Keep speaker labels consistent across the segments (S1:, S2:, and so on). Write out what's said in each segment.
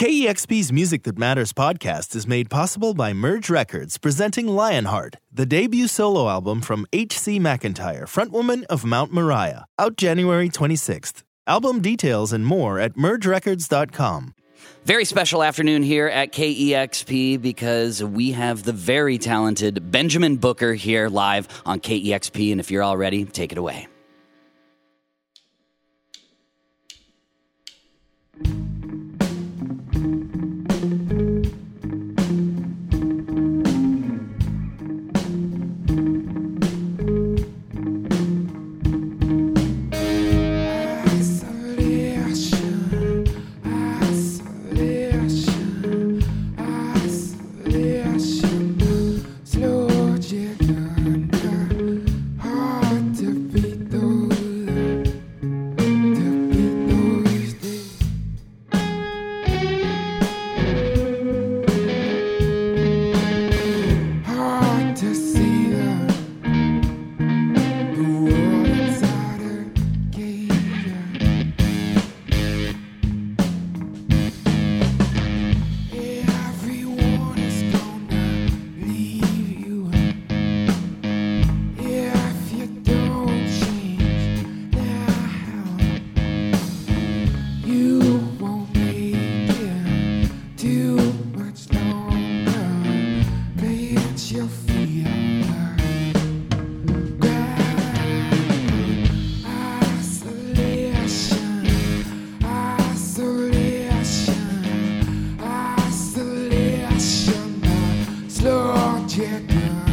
S1: KEXP's Music That Matters podcast is made possible by Merge Records presenting Lionheart, the debut solo album from H.C. McEntire, frontwoman of Mount Moriah, out January 26th. Album details and more at mergerecords.com.
S2: Very special afternoon here at KEXP because we have the very talented Benjamin Booker here live on KEXP. And if you're all ready, take it away.
S3: 切割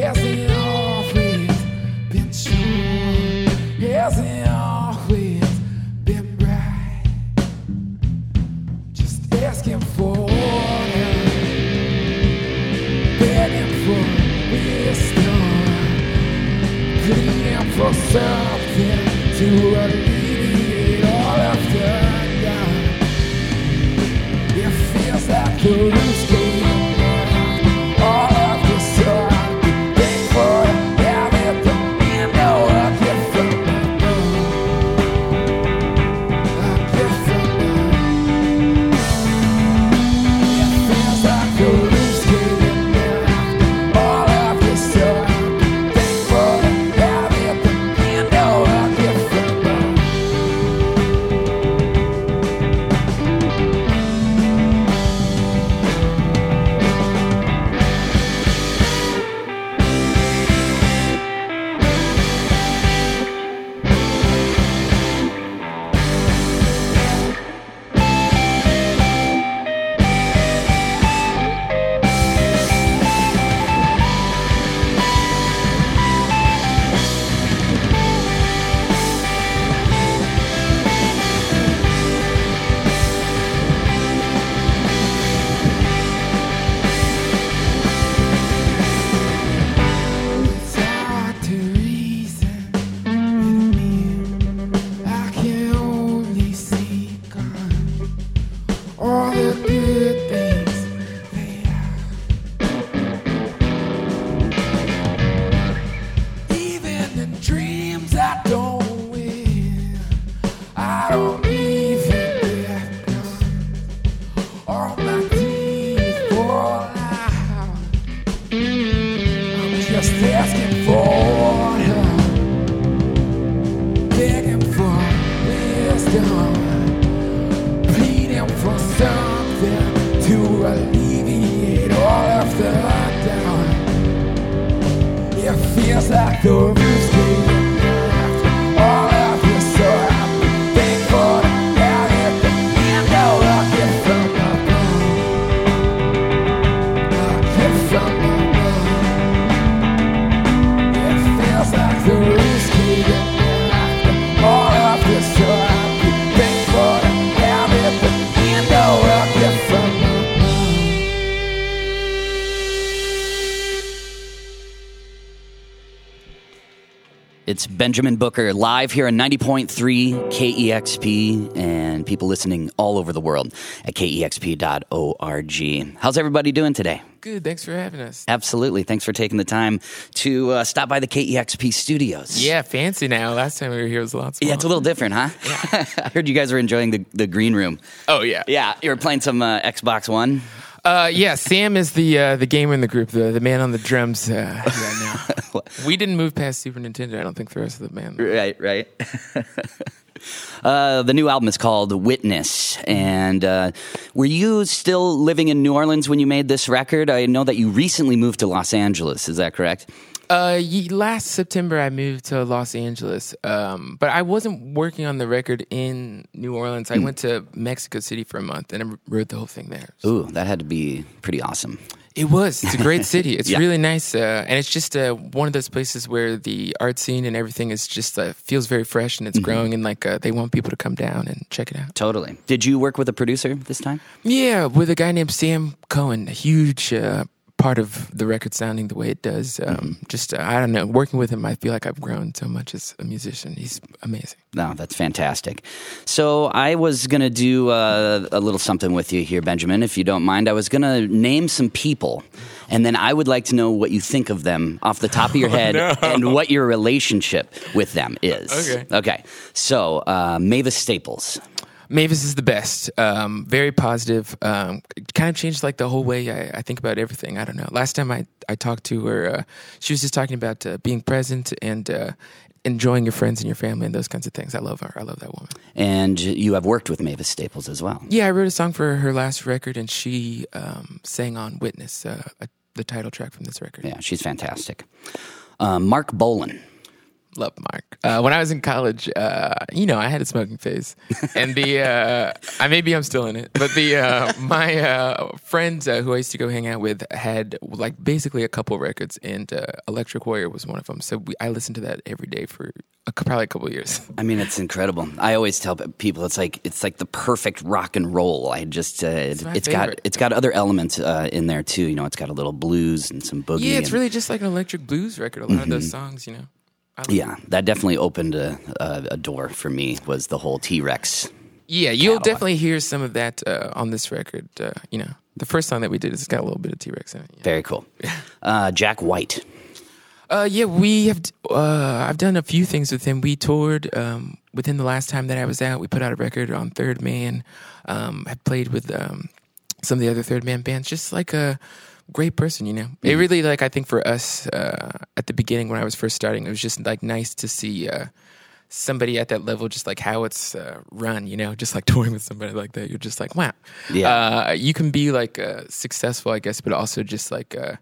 S2: yes. Benjamin Booker live here on 90.3 KEXP and people listening all over the world at kexp.org. How's everybody doing today?
S4: Good. Thanks for having us.
S2: Absolutely. Thanks for taking the time to uh, stop by the KEXP studios.
S4: Yeah, fancy now. Last time we were here was a lot smaller.
S2: Yeah, it's a little different, huh? Yeah. I heard you guys were enjoying the, the green room.
S4: Oh yeah.
S2: Yeah, you were playing some uh, Xbox One.
S4: Uh, yeah. Sam is the uh, the gamer in the group, the the man on the drums. Uh, now. we didn't move past Super Nintendo. I don't think the rest of the band.
S2: Right, right. uh, the new album is called Witness. And uh, were you still living in New Orleans when you made this record? I know that you recently moved to Los Angeles. Is that correct?
S4: Uh, last September I moved to Los Angeles, um, but I wasn't working on the record in New Orleans. I went to Mexico City for a month and I wrote the whole thing there.
S2: Ooh, that had to be pretty awesome.
S4: It was. It's a great city. It's
S2: Yeah.
S4: really nice, uh, and it's just uh, one of those places where the art scene and everything is just uh, feels very fresh and it's
S2: Mm-hmm.
S4: growing, and like uh, they want people to come down and check it out.
S2: Totally. Did you work with a producer this time?
S4: Yeah, with a guy named Sam Cohen, a huge uh, part of the record sounding the way it does. Um,
S2: Mm-hmm.
S4: Just uh, I don't know, working with him, I feel like I've grown so much as a musician. He's amazing.
S2: No, that's fantastic. So I was going to do uh, a little something with you here, Benjamin, if you don't mind. I was going to name some people, and then I would like to know what you think of them off the top of your head and what your relationship with them is.
S4: Okay.
S2: Okay. So uh, Mavis Staples.
S4: Mavis is the best. Um, very positive. Um, kind of changed like the whole way I, I think about everything. I don't know. Last time I, I talked to her, uh, she was just talking about uh, being present and uh, enjoying your friends and your family and those kinds of things. I love her. I love that woman.
S2: And you have worked with Mavis Staples as well.
S4: Yeah, I wrote a song for her last record, and she um, sang on "Witness," uh, uh, the title track from this record.
S2: Yeah, she's fantastic. Uh, Marc Bolan.
S4: Love Marc. Uh, when I was in college, uh, you know, I had a smoking phase, and the uh, I maybe I'm still in it, but the uh, my uh, friends uh, who I used to go hang out with had like basically a couple records, and uh, Electric Warrior was one of them. So we, I listened to that every day for a, probably a couple of years.
S2: I mean, it's incredible. I always tell people it's like it's like the perfect rock and roll. I just uh, it's,
S4: my
S2: got it's got other elements uh, in there too. You know, it's got a little blues and some boogie.
S4: Yeah, it's
S2: and-
S4: really just like an electric blues record. A lot of those
S2: Mm-hmm.
S4: songs, you know. Yeah, that definitely opened a, a, a door for me. Was the whole T Rex?
S2: Yeah, you'll
S4: catalog.
S2: definitely hear some of that uh, on this record. Uh, you know, the first song that we did it's got a little bit of T Rex in it. Yeah.
S4: Very cool. Uh, Jack White.
S2: Uh, yeah, we have. Uh, I've done a few things with him. We toured um, within the last time that I was out. We put out a record on Third Man. Um, I played with um, some of the other Third Man bands. Just like a great person, you know. It really like I think for us uh, at the beginning when I was first starting, it was just like nice to see. Uh, Somebody at that level, just like how it's uh, run, you know, just like touring with somebody like that, you're just like, wow,
S4: Yeah.
S2: uh, you can be like uh, successful, I guess, but also just like uh,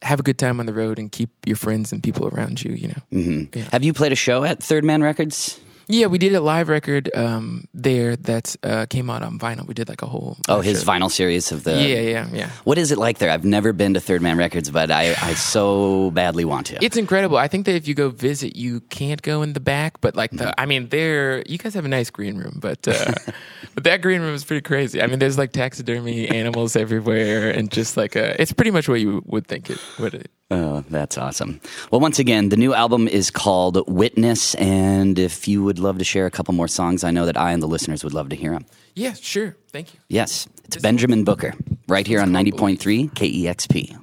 S2: have a good time on the road and keep your friends and people around you. You know.
S4: hmm Have you played a show at Third Man Records?
S2: Yeah, we did a live record um, there that uh, came out on vinyl. We did like a whole.
S4: Oh, his
S2: show.
S4: vinyl series of the.
S2: Yeah, yeah, yeah.
S4: What is it like there? I've never been to Third Man Records, but I, I so badly want to.
S2: It's incredible. I think that if you go visit, you can't go in the back, but like the, I mean, there you guys have a nice green room, but uh, but that green room is pretty crazy. I mean, there's like taxidermy animals everywhere, and just like a, it's pretty much what you would think it would.
S4: Oh, that's awesome. Well, once again, the new album is called Witness. And if you would love to share a couple more songs, I know that I and the listeners would love to hear them.
S2: Yeah, sure. Thank you.
S4: Yes, it's Benjamin Booker, right here on 90.3 KEXP.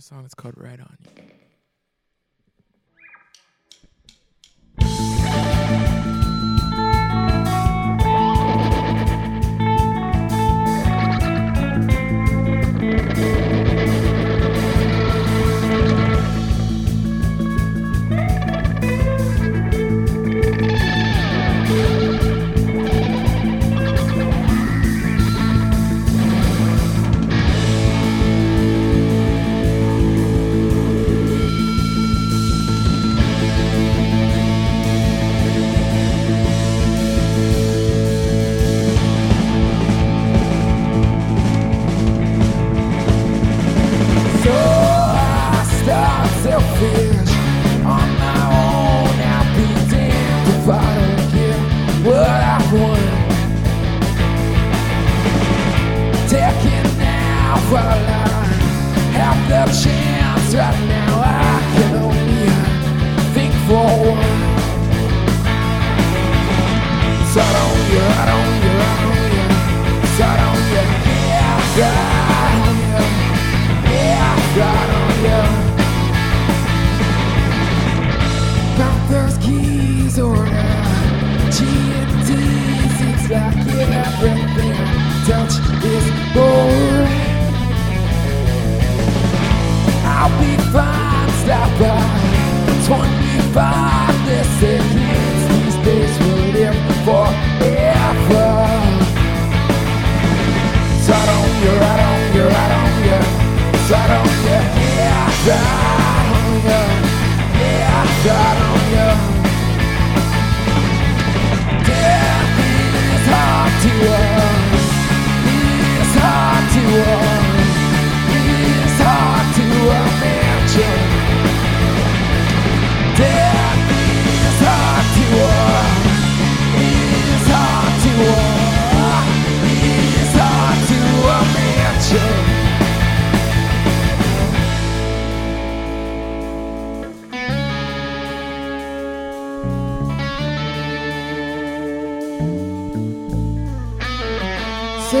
S4: Song is called Right On You.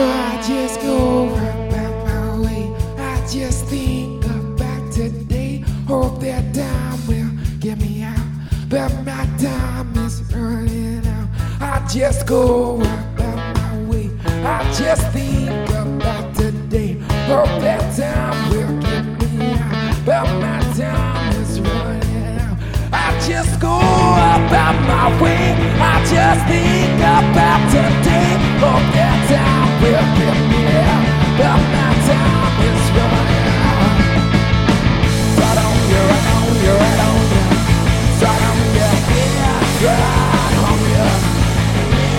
S3: I just go about my way. I just think about today. Hope that time will get me out. But my time is running out. I just go about my way. I just think about today. Hope that time go about my way. I just think about today. Hope that time will get me out. But my time is running out. So don't you, I don't you, I don't you. So don't you, yeah, I don't you.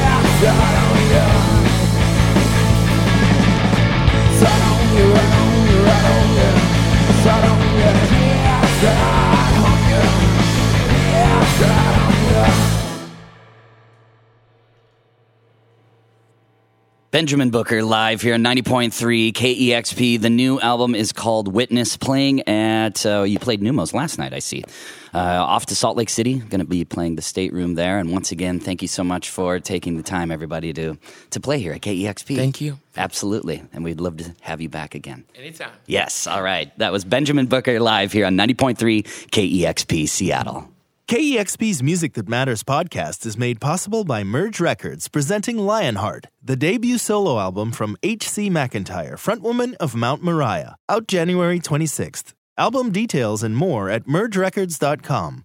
S3: Yeah, so don't you. So don't you, I don't you, I don't you. So don't you, yeah, so don't
S2: Benjamin Booker live here on 90.3 KEXP. The new album is called Witness, playing at, uh, you played Neumos last night, I see. Uh, off to Salt Lake City, going to be playing the stateroom there. And once again, thank you so much for taking the time, everybody, to, to play here at KEXP.
S4: Thank you.
S2: Absolutely. And we'd love to have you back again.
S4: Anytime.
S2: Yes, all right. That was Benjamin Booker live here on 90.3 KEXP Seattle.
S1: KEXP's Music That Matters podcast is made possible by Merge Records presenting Lionheart, the debut solo album from H.C. McEntire, frontwoman of Mount Moriah, out January 26th. Album details and more at mergerecords.com.